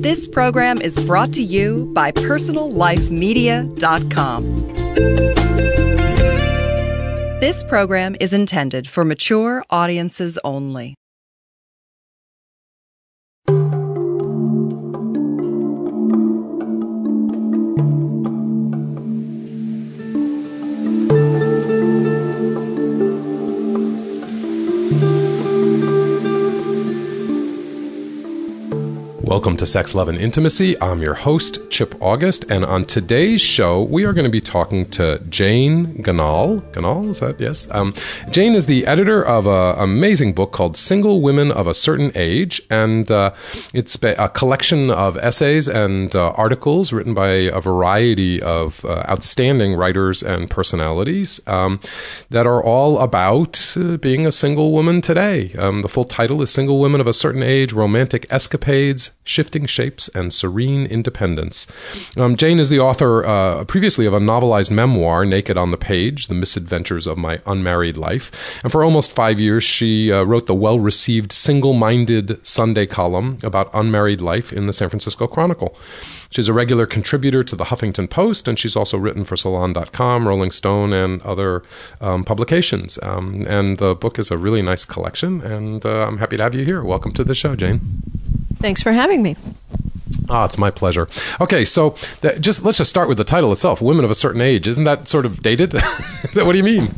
This program is brought to you by PersonalLifeMedia.com. This program is intended for mature audiences only. Welcome to Sex, Love, and Intimacy. I'm your host, Chip August, and on today's show, we are going to be talking to Jane Ganahl. Ganahl, is that? Yes. Um, Jane is the editor of an amazing book called Single Women of a Certain Age, and uh, it's a collection of essays and uh, articles written by a variety of uh, outstanding writers and personalities um, that are all about uh, being a single woman today. Um, the full title is Single Women of a Certain Age Romantic Escapades Shifting Shapes, and Serene Independence. Um, Jane is the author uh, previously of a novelized memoir, Naked on the Page The Misadventures of My Unmarried Life. And for almost five years, she uh, wrote the well received Single Minded Sunday column about unmarried life in the San Francisco Chronicle. She's a regular contributor to the Huffington Post, and she's also written for Salon.com, Rolling Stone, and other um, publications. Um, and the book is a really nice collection, and uh, I'm happy to have you here. Welcome to the show, Jane. Thanks for having me. Ah, it's my pleasure. Okay, so that, just let's just start with the title itself. Women of a certain age. Isn't that sort of dated? what do you mean?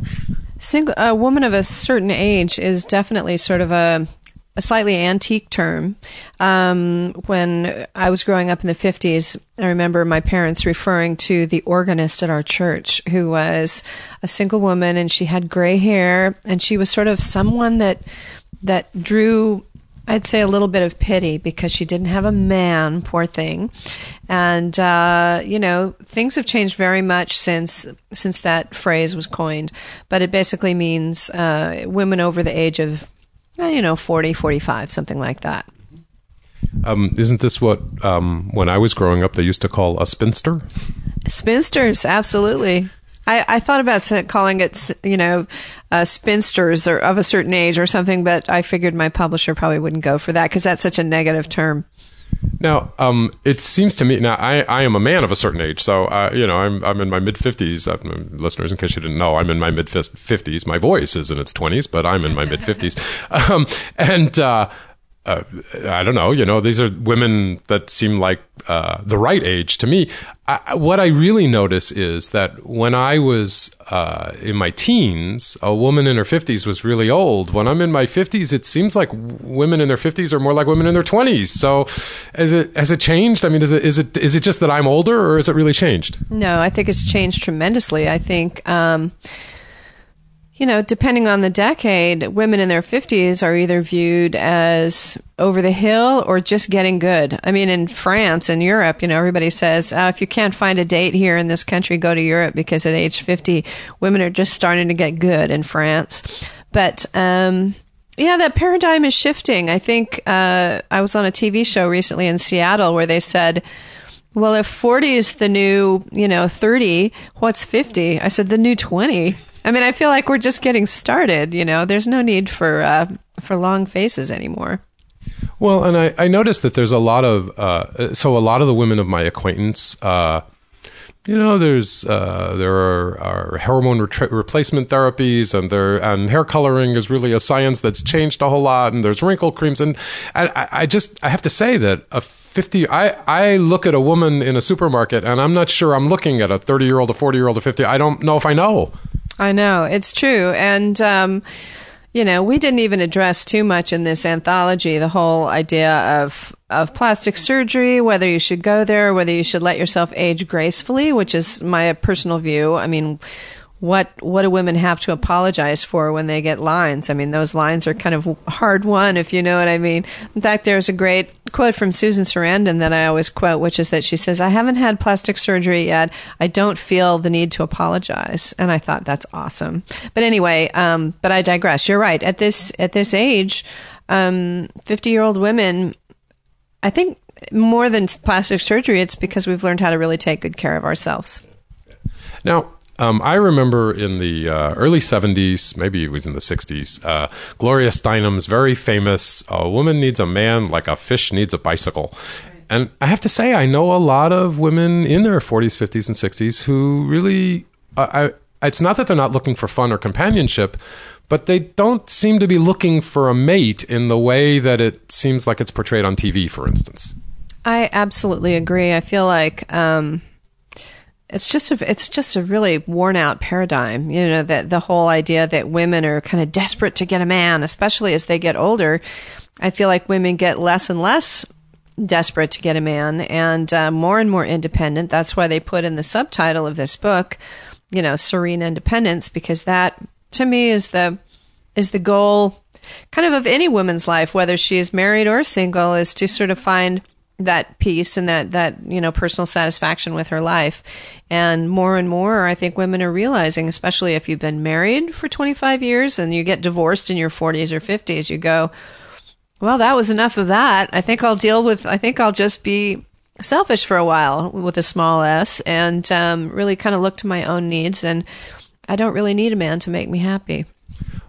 Single, a woman of a certain age is definitely sort of a a slightly antique term. Um, when I was growing up in the 50s, I remember my parents referring to the organist at our church who was a single woman and she had gray hair and she was sort of someone that that drew I'd say a little bit of pity because she didn't have a man, poor thing. And uh, you know, things have changed very much since since that phrase was coined. But it basically means uh, women over the age of, uh, you know, 40, 45, something like that. Um, isn't this what um, when I was growing up they used to call a spinster? Spinsters, absolutely. I, I thought about calling it, you know, uh, spinsters or of a certain age or something, but I figured my publisher probably wouldn't go for that because that's such a negative term. Now, um, it seems to me now I, I am a man of a certain age, so uh, you know I'm I'm in my mid fifties. Uh, listeners, in case you didn't know, I'm in my mid fifties. My voice is in its twenties, but I'm in my mid fifties, um, and. Uh, uh, I don't know, you know, these are women that seem like uh, the right age to me. I, what I really notice is that when I was uh, in my teens, a woman in her 50s was really old. When I'm in my 50s, it seems like women in their 50s are more like women in their 20s. So, has it has it changed? I mean, is it is it is it just that I'm older, or has it really changed? No, I think it's changed tremendously. I think. Um, you know, depending on the decade, women in their 50s are either viewed as over the hill or just getting good. I mean, in France and Europe, you know, everybody says, uh, if you can't find a date here in this country, go to Europe because at age 50, women are just starting to get good in France. But, um, yeah, that paradigm is shifting. I think uh, I was on a TV show recently in Seattle where they said, well, if 40 is the new, you know, 30, what's 50? I said, the new 20. I mean, I feel like we're just getting started. You know, there's no need for uh, for long faces anymore. Well, and I, I noticed that there's a lot of uh, so a lot of the women of my acquaintance. Uh, you know, there's uh, there are, are hormone re- replacement therapies, and there and hair coloring is really a science that's changed a whole lot. And there's wrinkle creams, and, and I, I just I have to say that a 50 I, I look at a woman in a supermarket and i'm not sure i'm looking at a 30 year old a 40 year old a 50 i don't know if i know I know it's true, and um, you know we didn't even address too much in this anthology the whole idea of of plastic surgery, whether you should go there, whether you should let yourself age gracefully, which is my personal view. I mean, what what do women have to apologize for when they get lines? I mean, those lines are kind of hard won, if you know what I mean. In fact, there's a great quote from Susan Sarandon that I always quote, which is that she says, "I haven't had plastic surgery yet. I don't feel the need to apologize." And I thought that's awesome. But anyway, um, but I digress. You're right. At this at this age, um, fifty year old women, I think more than plastic surgery, it's because we've learned how to really take good care of ourselves. Now, um, I remember in the uh, early 70s, maybe it was in the 60s, uh, Gloria Steinem's very famous "A woman needs a man like a fish needs a bicycle." and I have to say, I know a lot of women in their 40s, 50s, and 60s who really, uh, I, it's not that they're not looking for fun or companionship, but they don't seem to be looking for a mate in the way that it seems like it's portrayed on TV, for instance. I absolutely agree. I feel like um, it's just a it's just a really worn out paradigm. You know that the whole idea that women are kind of desperate to get a man, especially as they get older. I feel like women get less and less desperate to get a man and uh, more and more independent. That's why they put in the subtitle of this book, you know, serene independence, because that to me is the is the goal kind of of any woman's life, whether she is married or single, is to sort of find that peace and that that you know personal satisfaction with her life. And more and more i think women are realizing especially if you've been married for 25 years and you get divorced in your 40s or 50s you go well that was enough of that. I think i'll deal with i think i'll just be selfish for a while with a small s and um, really kind of look to my own needs and i don't really need a man to make me happy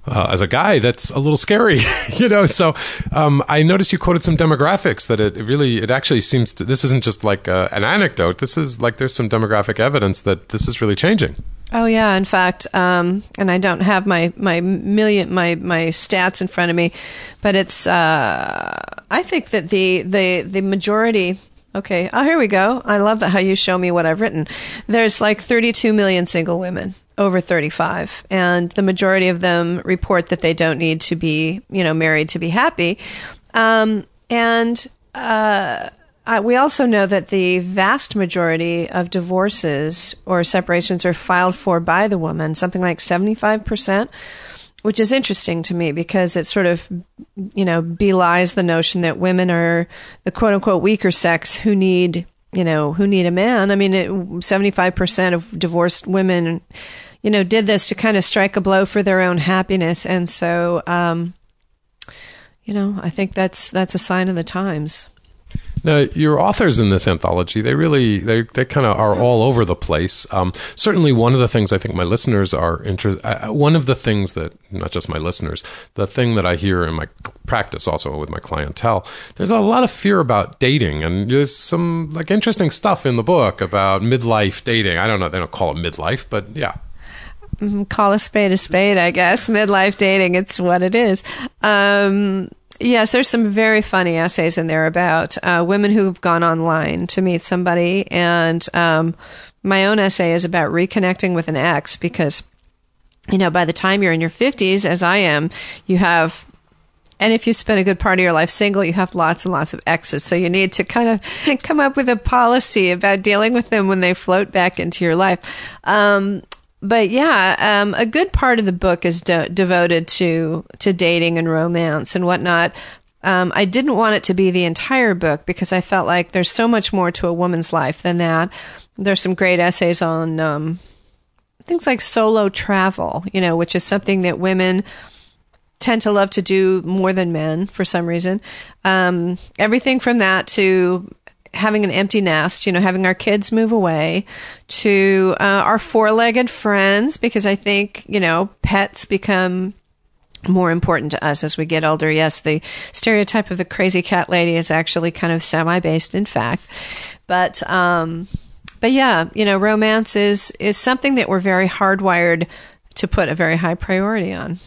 uh, as a guy, that's a little scary, you know. So um, I noticed you quoted some demographics that it, really, it actually seems to. This isn't just like uh, an anecdote. This is like there's some demographic evidence that this is really changing. Oh yeah, in fact, um, and I don't have my my million my my stats in front of me, but it's uh, I think that the the the majority. Okay, oh here we go. I love that how you show me what I've written. There's like 32 million single women over 35 and the majority of them report that they don't need to be you know married to be happy. Um, and uh, we also know that the vast majority of divorces or separations are filed for by the woman something like 75% which is interesting to me because it sort of you know belies the notion that women are the quote unquote weaker sex who need you know, who need a man. I mean, 75% of divorced women, you know, did this to kind of strike a blow for their own happiness. And so, um, you know, I think that's, that's a sign of the times. Now, your authors in this anthology, they really, they, they kind of are all over the place. Um, certainly, one of the things I think my listeners are interested, uh, one of the things that, not just my listeners, the thing that I hear in my practice also with my clientele, there's a lot of fear about dating. And there's some like interesting stuff in the book about midlife dating. I don't know, they don't call it midlife, but yeah mm-hmm, call a spade a spade, I guess. Midlife dating, it's what it is. Um, Yes, there's some very funny essays in there about uh, women who've gone online to meet somebody. And um, my own essay is about reconnecting with an ex because, you know, by the time you're in your 50s, as I am, you have and if you spend a good part of your life single, you have lots and lots of exes. So you need to kind of come up with a policy about dealing with them when they float back into your life. Um, but yeah, um, a good part of the book is de- devoted to to dating and romance and whatnot. Um, I didn't want it to be the entire book because I felt like there's so much more to a woman's life than that. There's some great essays on um, things like solo travel, you know, which is something that women tend to love to do more than men for some reason. Um, everything from that to having an empty nest, you know, having our kids move away, to uh, our four legged friends, because I think, you know, pets become more important to us as we get older. Yes, the stereotype of the crazy cat lady is actually kind of semi based, in fact. But, um, but yeah, you know, romance is, is something that we're very hardwired to put a very high priority on.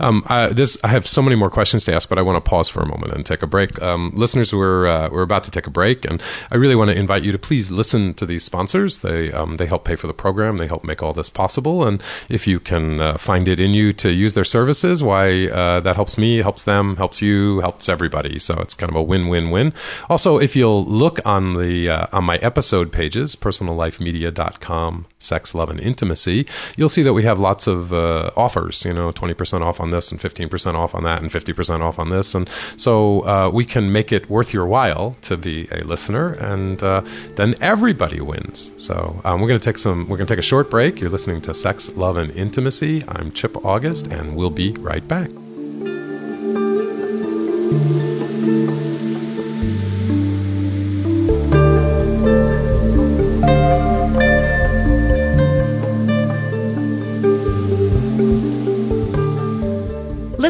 Um, I, this I have so many more questions to ask, but I want to pause for a moment and take a break. Um, listeners, we're uh, we're about to take a break, and I really want to invite you to please listen to these sponsors. They um, they help pay for the program. They help make all this possible, and if you can uh, find it in you to use their services, why uh, that helps me, helps them, helps you, helps everybody. So it's kind of a win-win-win. Also, if you'll look on the uh, on my episode pages, personallifemedia.com, sex, love, and intimacy, you'll see that we have lots of uh, offers. You know, twenty percent off on this and 15% off on that and 50% off on this. And so uh, we can make it worth your while to be a listener and uh, then everybody wins. So um, we're going to take some, we're going to take a short break. You're listening to Sex, Love, and Intimacy. I'm Chip August and we'll be right back.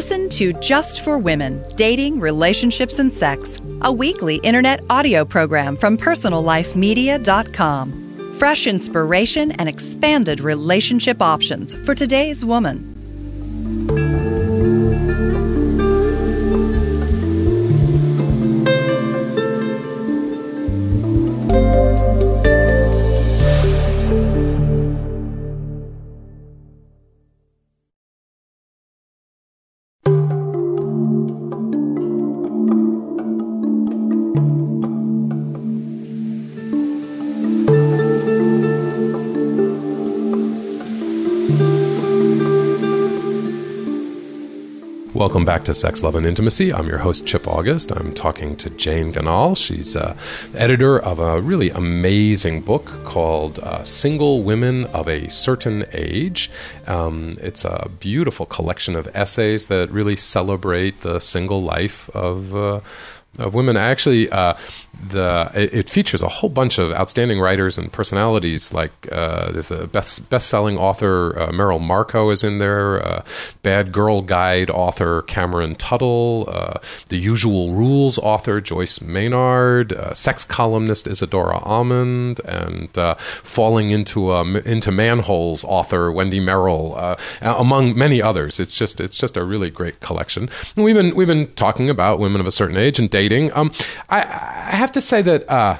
Listen to Just for Women Dating, Relationships, and Sex a weekly internet audio program from personallifemedia.com. Fresh inspiration and expanded relationship options for today's woman. Welcome back to Sex, Love, and Intimacy. I'm your host, Chip August. I'm talking to Jane Ganahl. She's uh, editor of a really amazing book called uh, Single Women of a Certain Age. Um, it's a beautiful collection of essays that really celebrate the single life of. Uh, of women. I actually, uh, the it, features a whole bunch of outstanding writers and personalities. Like uh, there's a best best-selling author uh, Merrill Markoe is in there. Uh, Bad Girl Guide author Cameron Tuttle. Uh, the Usual Rules author Joyce Maynard. Uh, sex columnist Isadora Alman, and Falling into into Manholes author Wendy Merrill, among many others. It's just it's just a really great collection. And we've been we've been talking about women of a certain age and dating. Um, I, I have to say that uh,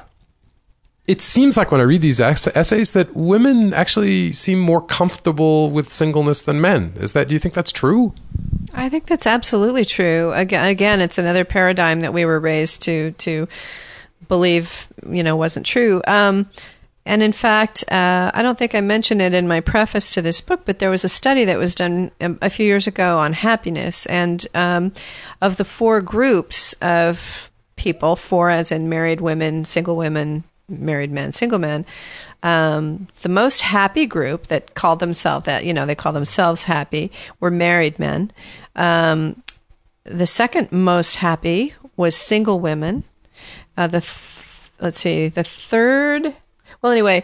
it seems like when I read these essays that women actually seem more comfortable with singleness than men. Is that? Do you think that's true? I think that's absolutely true. Again, it's another paradigm that we were raised to to believe, you know, wasn't true. Um, and in fact, uh, I don't think I mentioned it in my preface to this book, but there was a study that was done um, a few years ago on happiness. And um, of the four groups of people, four as in married women, single women, married men, single men, um, the most happy group that called themselves that, you know, they call themselves happy were married men. Um, the second most happy was single women. Uh, the th- let's see, the third well, anyway,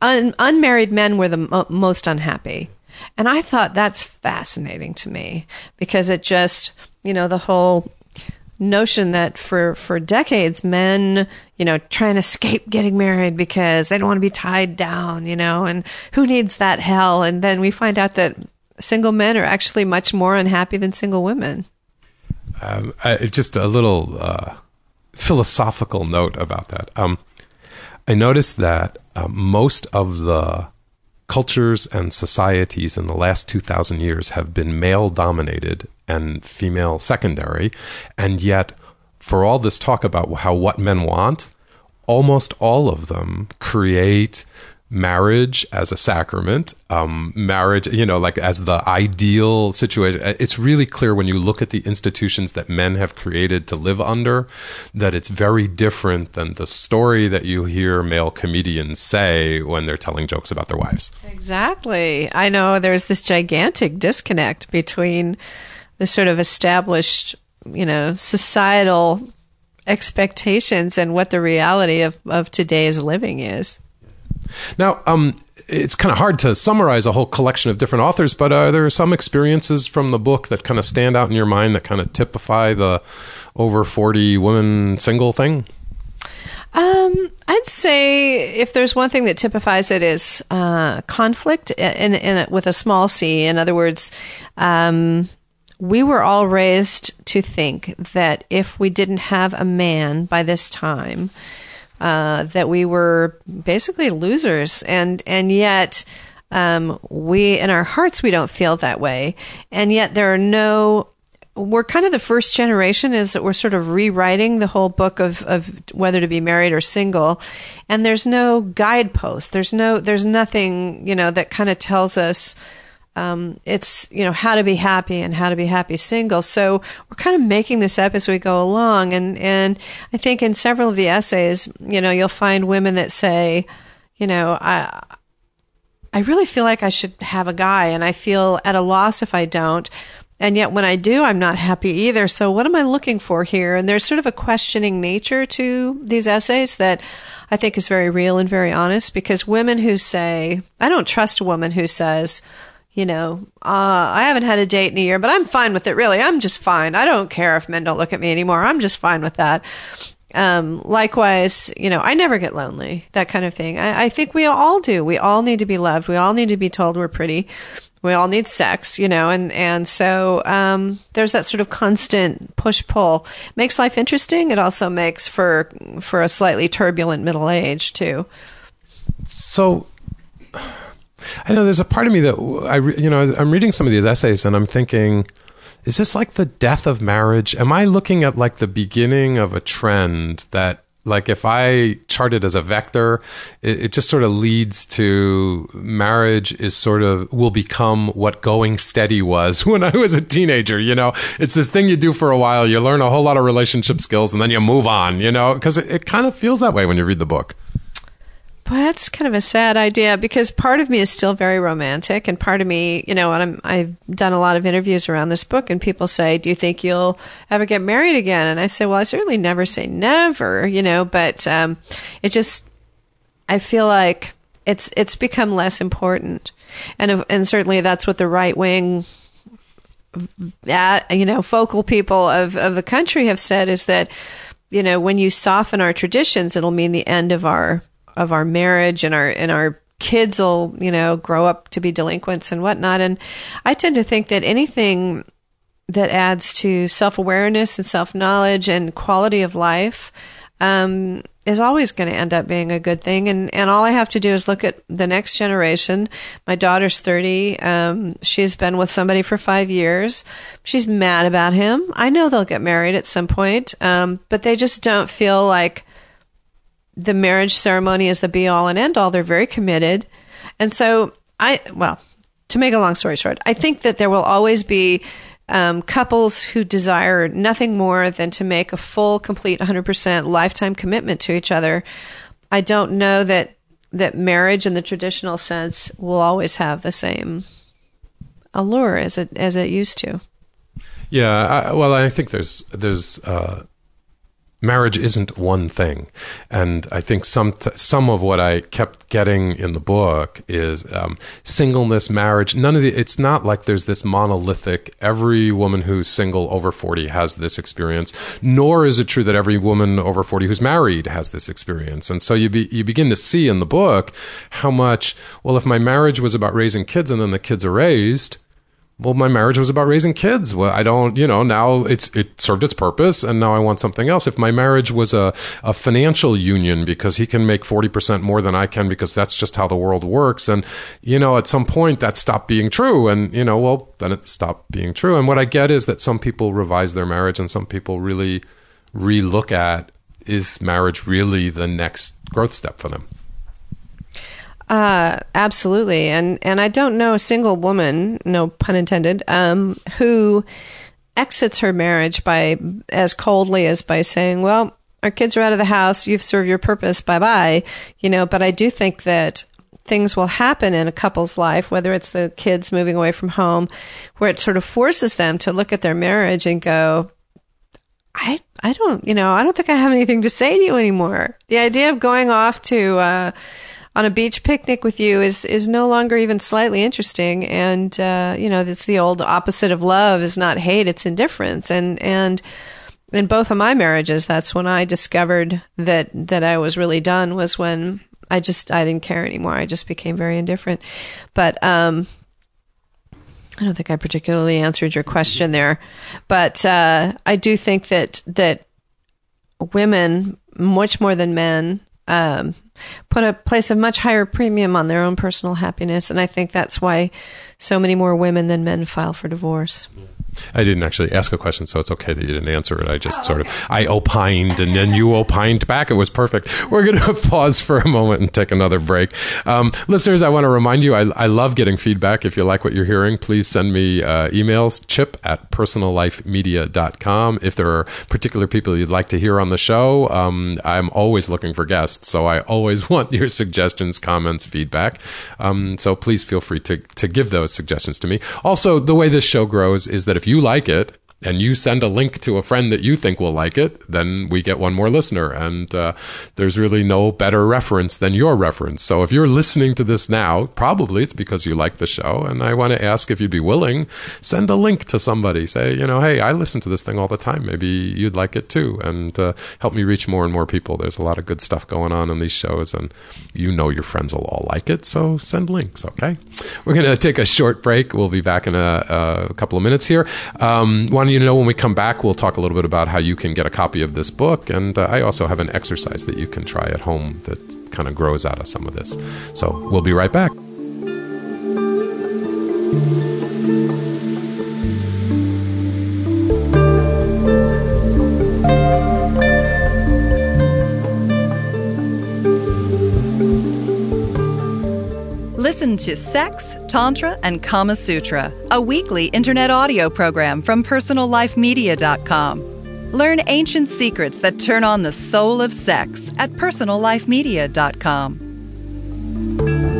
un- unmarried men were the mo- most unhappy. And I thought that's fascinating to me because it just, you know, the whole notion that for, for decades, men, you know, try and escape getting married because they don't want to be tied down, you know, and who needs that hell? And then we find out that single men are actually much more unhappy than single women. Um, I, just a little uh, philosophical note about that. Um, I noticed that uh, most of the cultures and societies in the last 2,000 years have been male dominated and female secondary. And yet, for all this talk about how what men want, almost all of them create marriage as a sacrament, um, marriage, you know, like as the ideal situation. It's really clear when you look at the institutions that men have created to live under that it's very different than the story that you hear male comedians say when they're telling jokes about their wives. Exactly. I know there's this gigantic disconnect between the sort of established, you know, societal expectations and what the reality of, of today's living is. Now, um, it's kind of hard to summarize a whole collection of different authors, but are there some experiences from the book that kind of stand out in your mind that kind of typify the over 40 women single thing? Um, I'd say if there's one thing that typifies it is uh, conflict in, in, in, with a small c. In other words, um, we were all raised to think that if we didn't have a man by this time, uh, that we were basically losers, and and yet um, we in our hearts we don't feel that way, and yet there are no. We're kind of the first generation is that we're sort of rewriting the whole book of, of whether to be married or single, and there's no guidepost. There's no there's nothing you know that kind of tells us um, it's you know how to be happy and how to be happy single. So we're kind of making this up as we go along, and and I think in several of the essays, you know, you'll find women that say, you know, I I really feel like I should have a guy, and I feel at a loss if I don't. And yet, when I do, I'm not happy either. So, what am I looking for here? And there's sort of a questioning nature to these essays that I think is very real and very honest because women who say, I don't trust a woman who says, you know, uh, I haven't had a date in a year, but I'm fine with it. Really, I'm just fine. I don't care if men don't look at me anymore. I'm just fine with that. Um, likewise, you know, I never get lonely, that kind of thing. I, I think we all do. We all need to be loved. We all need to be told we're pretty. We all need sex, you know, and, and so um, there's that sort of constant push pull. Makes life interesting. It also makes for for a slightly turbulent middle age too. So I know there's a part of me that I, you know, I'm reading some of these essays and I'm thinking, is this like the death of marriage? Am I looking at like the beginning of a trend that like if I chart it as a vector, it, it, just sort of leads to marriage is sort of will become what going steady was when I was a teenager. You know, it's this thing you do for a while, you learn a whole lot of relationship skills, and then you move on. You know, because it, it kind of feels that way when you read the book. Well, that's kind of a sad idea because part of me is still very romantic, and part of me, you know, and i have done a lot of interviews around this book, and people say, "Do you think you'll ever get married again?" And I say, "Well, I certainly never say never, you know, but um, it just, I feel like it's it's become less important, and and certainly that's what the right wing." you know, focal people of, of the country have said is that, you know, when you soften our traditions, it'll mean the end of our of our marriage and our and our kids will you know grow up to be delinquents and whatnot. And I tend to think that anything that adds to self awareness and self knowledge and quality of life um, is always going to end up being a good thing. And, and all I have to do is look at the next generation. My daughter's 30. Um, she's been with somebody for five years. She's mad about him. I know they'll get married at some point, um, but they just don't feel like the marriage ceremony is the be all and end all. They're very committed. And so I, well, to make a long story short, I think that there will always be um, couples who desire nothing more than to make a full, complete, 100% lifetime commitment to each other. I don't know that that marriage in the traditional sense will always have the same allure as it as it used to. Yeah, I, well, I think there's there's uh, marriage isn't one thing, and I think some some of what I kept getting in the book is um, singleness, marriage. None of the. It's not like there's this monolithic. Every woman who's single over forty has this experience. Nor is it true that every woman over forty who's married has this experience. And so you be, you begin to see in the book how much. Well, if my marriage was about raising kids and then the kids are raised well, my marriage was about raising kids. Well, I don't, you know, now it's it served its purpose, and now I want something else. If my marriage was a, a financial union because he can make forty percent more than I can because that's just how the world works, and you know, at some point that stopped being true, and you know, well, then it stopped being true. And what I get is that some people revise their marriage, and some people really relook at is marriage really the next growth step for them. Uh, absolutely, and and I don't know a single woman, no pun intended, um, who exits her marriage by as coldly as by saying, "Well, our kids are out of the house. You've served your purpose. Bye bye." You know, but I do think that things will happen in a couple's life, whether it's the kids moving away from home, where it sort of forces them to look at their marriage and go, I I don't, you know, I don't think I have anything to say to you anymore. The idea of going off to uh, on a beach picnic with you is is no longer even slightly interesting. And uh, you know, it's the old opposite of love is not hate; it's indifference. And and in both of my marriages, that's when I discovered that that I was really done. Was when I just I didn't care anymore. I just became very indifferent. But um, I don't think I particularly answered your question there, but uh, I do think that that women, much more than men, um, put a place a much higher premium on their own personal happiness. And I think that's why so many more women than men file for divorce. I didn't actually ask a question, so it's okay that you didn't answer it. I just oh, sort of I opined, and then you opined back. It was perfect. We're going to pause for a moment and take another break. Um, listeners, I want to remind you, I, I, love getting feedback. If you like what you're hearing, please send me uh, emails, chip at personallifemedia.com. If there are particular people you'd like to hear on the show, um, I'm always looking for guests, so I always want your suggestions, comments, feedback. Um, so please feel free to, to give those suggestions to me. Also, the way this show grows is that if you like it, and you send a link to a friend that you think will like it, then we get one more listener. And uh, there's really no better reference than your reference. So if you're listening to this now, probably it's because you like the show. And I want to ask if you'd be willing, send a link to somebody. Say, you know, hey, I listen to this thing all the time. Maybe you'd like it too. And uh, help me reach more and more people. There's a lot of good stuff going on in these shows. And you know your friends will all like it. So send links, okay? We're going to take a short break. We'll be back in a, a couple of minutes here. Um, you know when we come back, we'll talk a little bit about how you can get a copy of this book. And uh, I also have an exercise that you can try at home that kind of grows out of some of this. So we'll be right back. To Sex, Tantra, and Kama Sutra, a weekly internet audio program from PersonalLifeMedia.com. Learn ancient secrets that turn on the soul of sex at PersonalLifeMedia.com.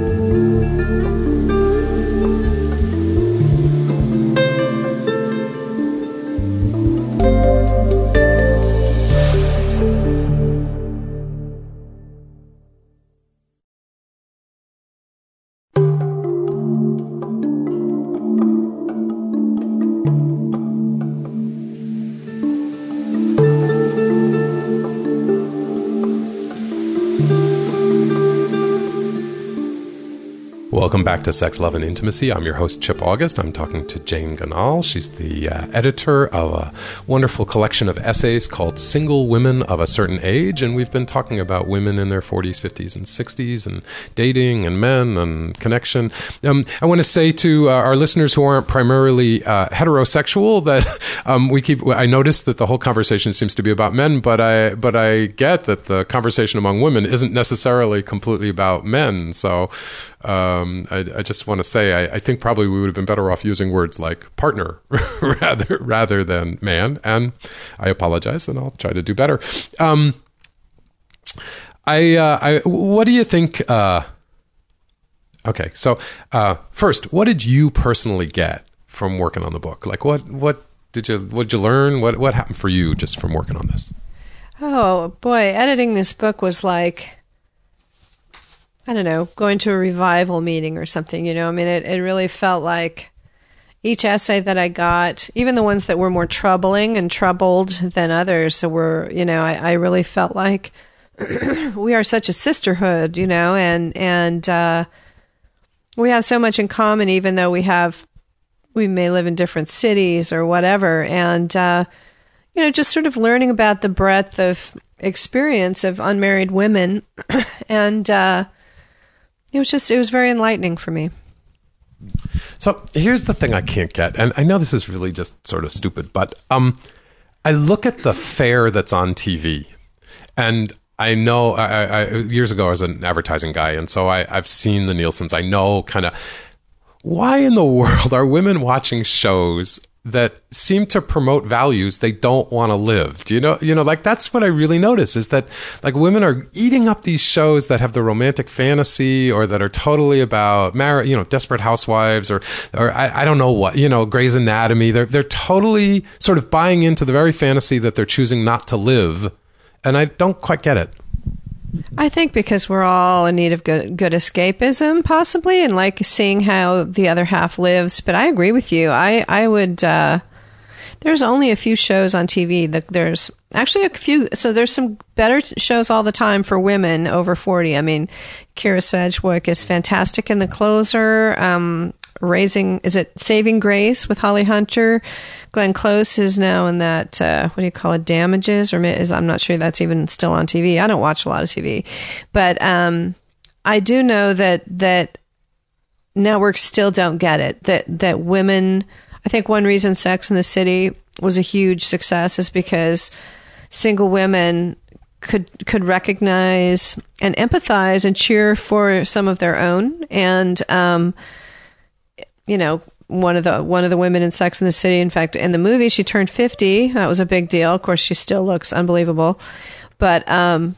Welcome back to Sex, Love, and Intimacy. I'm your host, Chip August. I'm talking to Jane Ganahl. She's the uh, editor of a wonderful collection of essays called Single Women of a Certain Age. And we've been talking about women in their 40s, 50s, and 60s, and dating, and men, and connection. Um, I want to say to uh, our listeners who aren't primarily uh, heterosexual that um, we keep, I noticed that the whole conversation seems to be about men, but I, but I get that the conversation among women isn't necessarily completely about men. So, um, I, I, just want to say I, I, think probably we would have been better off using words like partner rather rather than man. And I apologize, and I'll try to do better. Um, I, uh, I, what do you think? Uh, okay, so uh, first, what did you personally get from working on the book? Like, what what did you what did you learn? What what happened for you just from working on this? Oh boy, editing this book was like I don't know, going to a revival meeting or something, you know. I mean, it, it really felt like each essay that I got, even the ones that were more troubling and troubled than others, so were, you know, I, I really felt like we are such a sisterhood, you know, and, and, uh, we have so much in common, even though we have, we may live in different cities or whatever. And, uh, you know, just sort of learning about the breadth of experience of unmarried women and, uh, it was just it was very enlightening for me. So here's the thing I can't get, and I know this is really just sort of stupid, but um, I look at the fare that's on TV, and I know I, I, years ago I was an advertising guy, and so I, I've seen the Nielsen's. I know kind of why in the world are women watching shows that seem to promote values they don't want to live. Do you know, you know, like that's what I really notice is that like women are eating up these shows that have the romantic fantasy or that are totally about marriage, you know, desperate housewives or, or I, I don't know what, you know, Grey's Anatomy. They're, they're totally sort of buying into the very fantasy that they're choosing not to live. And I don't quite get it. I think because we're all in need of good, good escapism, possibly, and like seeing how the other half lives. But I agree with you. I I would. Uh, there's only a few shows on TV. That there's actually a few. So there's some better shows all the time for women over forty. I mean, Kyra Sedgwick is fantastic in The Closer. Um, raising is it Saving Grace with Holly Hunter. Glenn Close is now in that uh, what do you call it damages or is I'm not sure that's even still on TV. I don't watch a lot of TV, but um, I do know that that networks still don't get it that that women. I think one reason Sex in the City was a huge success is because single women could could recognize and empathize and cheer for some of their own and um, you know, one of the one of the women in Sex in the City. In fact, in the movie, she turned fifty. That was a big deal. Of course, she still looks unbelievable. But um,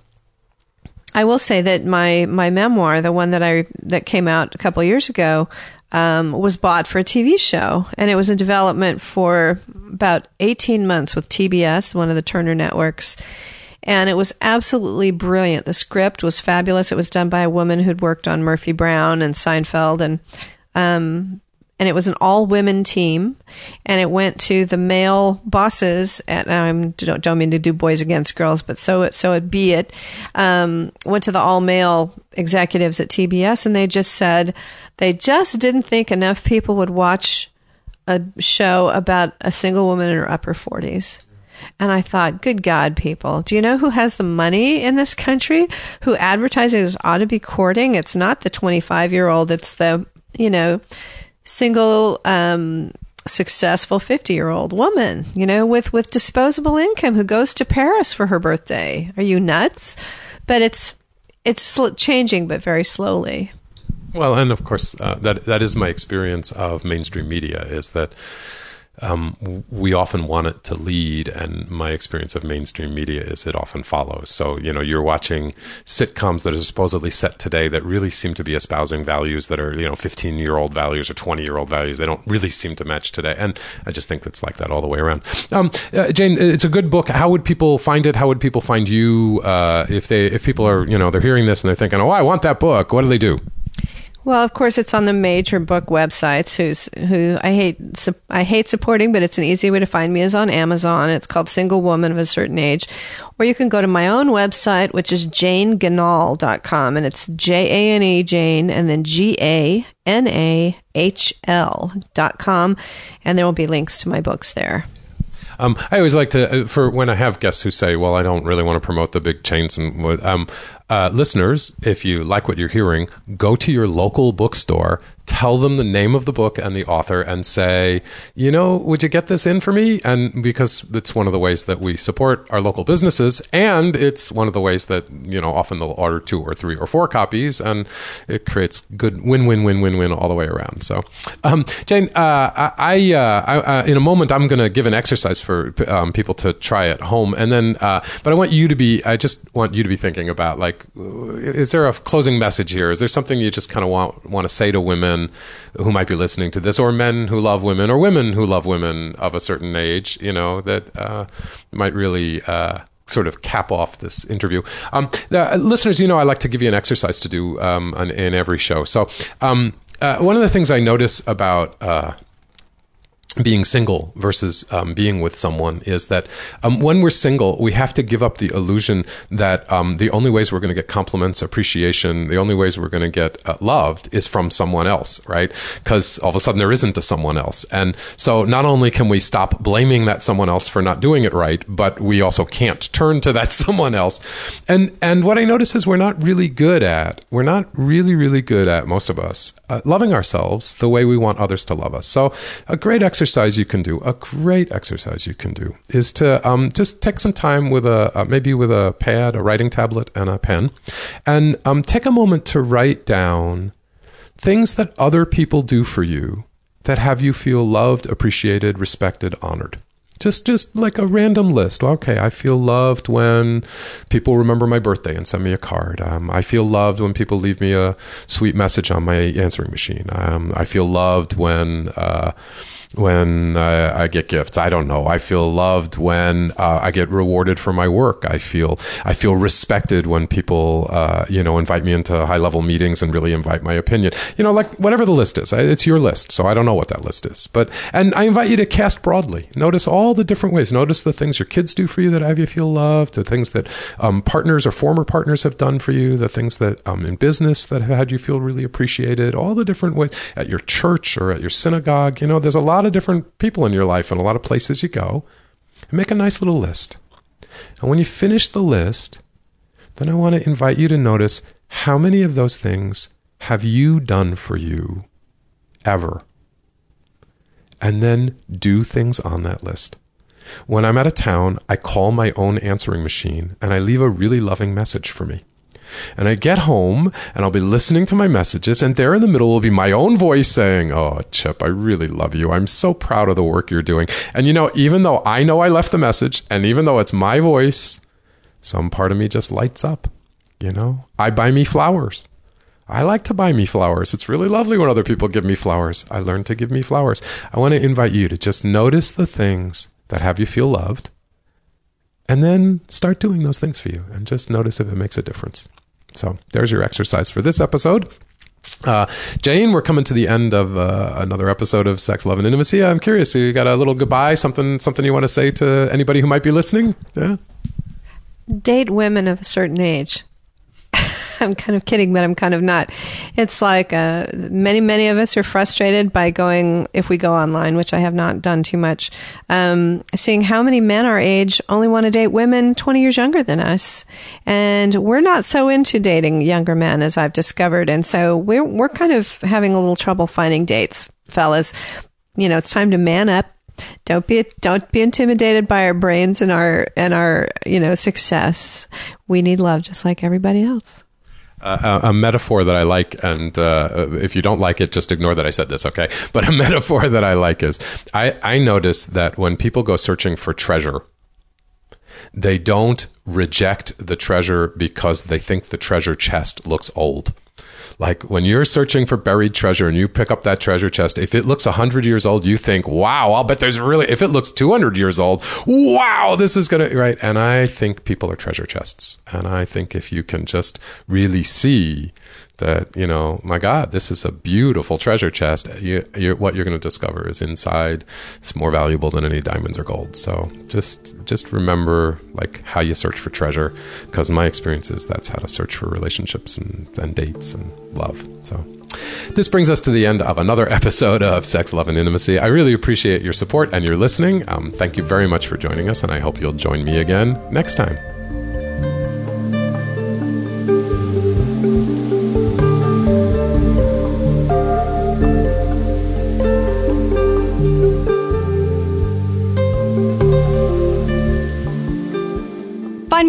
I will say that my my memoir, the one that I that came out a couple years ago, um, was bought for a TV show, and it was in development for about 18 months with TBS, one of the Turner networks. And it was absolutely brilliant. The script was fabulous. It was done by a woman who'd worked on Murphy Brown and Seinfeld, and um, and it was an all women team, and it went to the male bosses. And I don't, don't mean to do boys against girls, but so it so it be it. Um, went to the all male executives at TBS, and they just said they just didn't think enough people would watch a show about a single woman in her upper forties. And I thought, good God, people, do you know who has the money in this country? Who advertisers ought to be courting? It's not the 25 year old, it's the, you know, single, um, successful 50 year old woman, you know, with, with disposable income who goes to Paris for her birthday. Are you nuts? But it's, it's sl- changing, but very slowly. Well, and of course, uh, that that is my experience of mainstream media is that um, we often want it to lead, and my experience of mainstream media is it often follows. So, you know, you're watching sitcoms that are supposedly set today that really seem to be espousing values that are, you know, 15 year old values or 20 year old values. They don't really seem to match today. And I just think it's like that all the way around. Um, uh, Jane, it's a good book. How would people find it? How would people find you uh, if they if people are, you know, they're hearing this and they're thinking, oh, I want that book? What do they do? Well, of course, it's on the major book websites. Who's who? I hate I hate supporting, but it's an easy way to find me is on Amazon. It's called Single Woman of a Certain Age, or you can go to my own website, which is janeganahl.com, and it's J A N E Jane and then G A N A H L dot com, and there will be links to my books there. Um, I always like to, uh, for when I have guests who say, "Well, I don't really want to promote the big chains," and um, uh, listeners, if you like what you're hearing, go to your local bookstore, tell them the name of the book and the author, and say, you know, would you get this in for me? And because it's one of the ways that we support our local businesses, and it's one of the ways that, you know, often they'll order two or three or four copies, and it creates good win win win win win all the way around. So, um, Jane, uh, I, uh, I uh, in a moment, I'm going to give an exercise for um, people to try at home. And then, uh, but I want you to be, I just want you to be thinking about like, like is there a closing message here is there something you just kind of want want to say to women who might be listening to this or men who love women or women who love women of a certain age you know that uh, might really uh, sort of cap off this interview. Um, uh, listeners, you know, I like to give you an exercise to do um, on, in every show. So, um, uh, one of the things I notice about uh, being single versus um, being with someone is that um, when we're single, we have to give up the illusion that um, the only ways we're going to get compliments, appreciation, the only ways we're going to get uh, loved is from someone else, right? Because all of a sudden there isn't a someone else. And so not only can we stop blaming that someone else for not doing it right, but we also can't turn to that someone else. And and what I notice is we're not really good at, we're not really, really good at, most of us, uh, loving ourselves the way we want others to love us. So a great exercise exercise you can do, a great exercise you can do, is to um, just take some time with a uh, maybe with a pad, a writing tablet, and a pen, and um, take a moment to write down things that other people do for you that have you feel loved, appreciated, respected, honored. Just just like a random list. Okay i feel loved when people remember my birthday and send me a card. Um, i feel loved when people leave me a sweet message on my answering machine. Um, i feel loved when uh, when uh, I get gifts. I don't know. I feel loved when uh, I get rewarded for my work. I feel I feel respected when people uh, you know invite me into high level meetings and really invite my opinion. You know, like whatever the list is. It's your list, so I don't know what that list is. But and I invite you to cast broadly. Notice all the different ways. Notice the things your kids do for you that have you feel loved. The things that um, partners or former partners have done for you. The things that um, in business that have had you feel really appreciated. All the different ways at your church or at your synagogue. You know, there's a lot lot of different people in your life and a lot of places you go. And make a nice little list. And when you finish the list, then I want to invite you to notice how many of those things have you done for you ever? And then do things on that list. When I'm out of town, I call my own answering machine and I leave a really loving message for me. And I get home and I'll be listening to my messages, and there in the middle will be my own voice saying, Oh, Chip, I really love you. I'm so proud of the work you're doing. And you know, even though I know I left the message, and even though it's my voice, some part of me just lights up. You know, I buy me flowers. I like to buy me flowers. It's really lovely when other people give me flowers. I learned to give me flowers. I want to invite you to just notice the things that have you feel loved and then start doing those things for you and just notice if it makes a difference. So there's your exercise for this episode. Uh, Jane, we're coming to the end of uh, another episode of Sex, Love, and Intimacy. I'm curious, So you got a little goodbye, something, something you want to say to anybody who might be listening? Yeah. Date women of a certain age. I'm kind of kidding, but I'm kind of not. It's like uh, many, many of us are frustrated by going, if we go online, which I have not done too much, um, seeing how many men our age only want to date women 20 years younger than us. And we're not so into dating younger men, as I've discovered. And so we're, we're kind of having a little trouble finding dates, fellas. You know, it's time to man up don't be don't be intimidated by our brains and our and our you know success we need love just like everybody else uh, a, metaphor that I like, and uh, if you don't like it, just ignore that I said this, okay? But a metaphor that I like is I, I notice that when people go searching for treasure, they don't reject the treasure because they think the treasure chest looks old. Like when you're searching for buried treasure and you pick up that treasure chest, if it looks 100 years old, you think, wow, I'll bet there's really, if it looks 200 years old, wow, this is going to, right? And I think people are treasure chests. And I think if you can just really see that you know my god this is a beautiful treasure chest you, you, what you're going to discover is inside it's more valuable than any diamonds or gold so just just remember like how you search for treasure because my experience is that's how to search for relationships and, and dates and love so this brings us to the end of another episode of Sex, Love, and Intimacy. I really appreciate your support and your listening. Um, thank you very much for joining us, and I hope you'll join me again next time.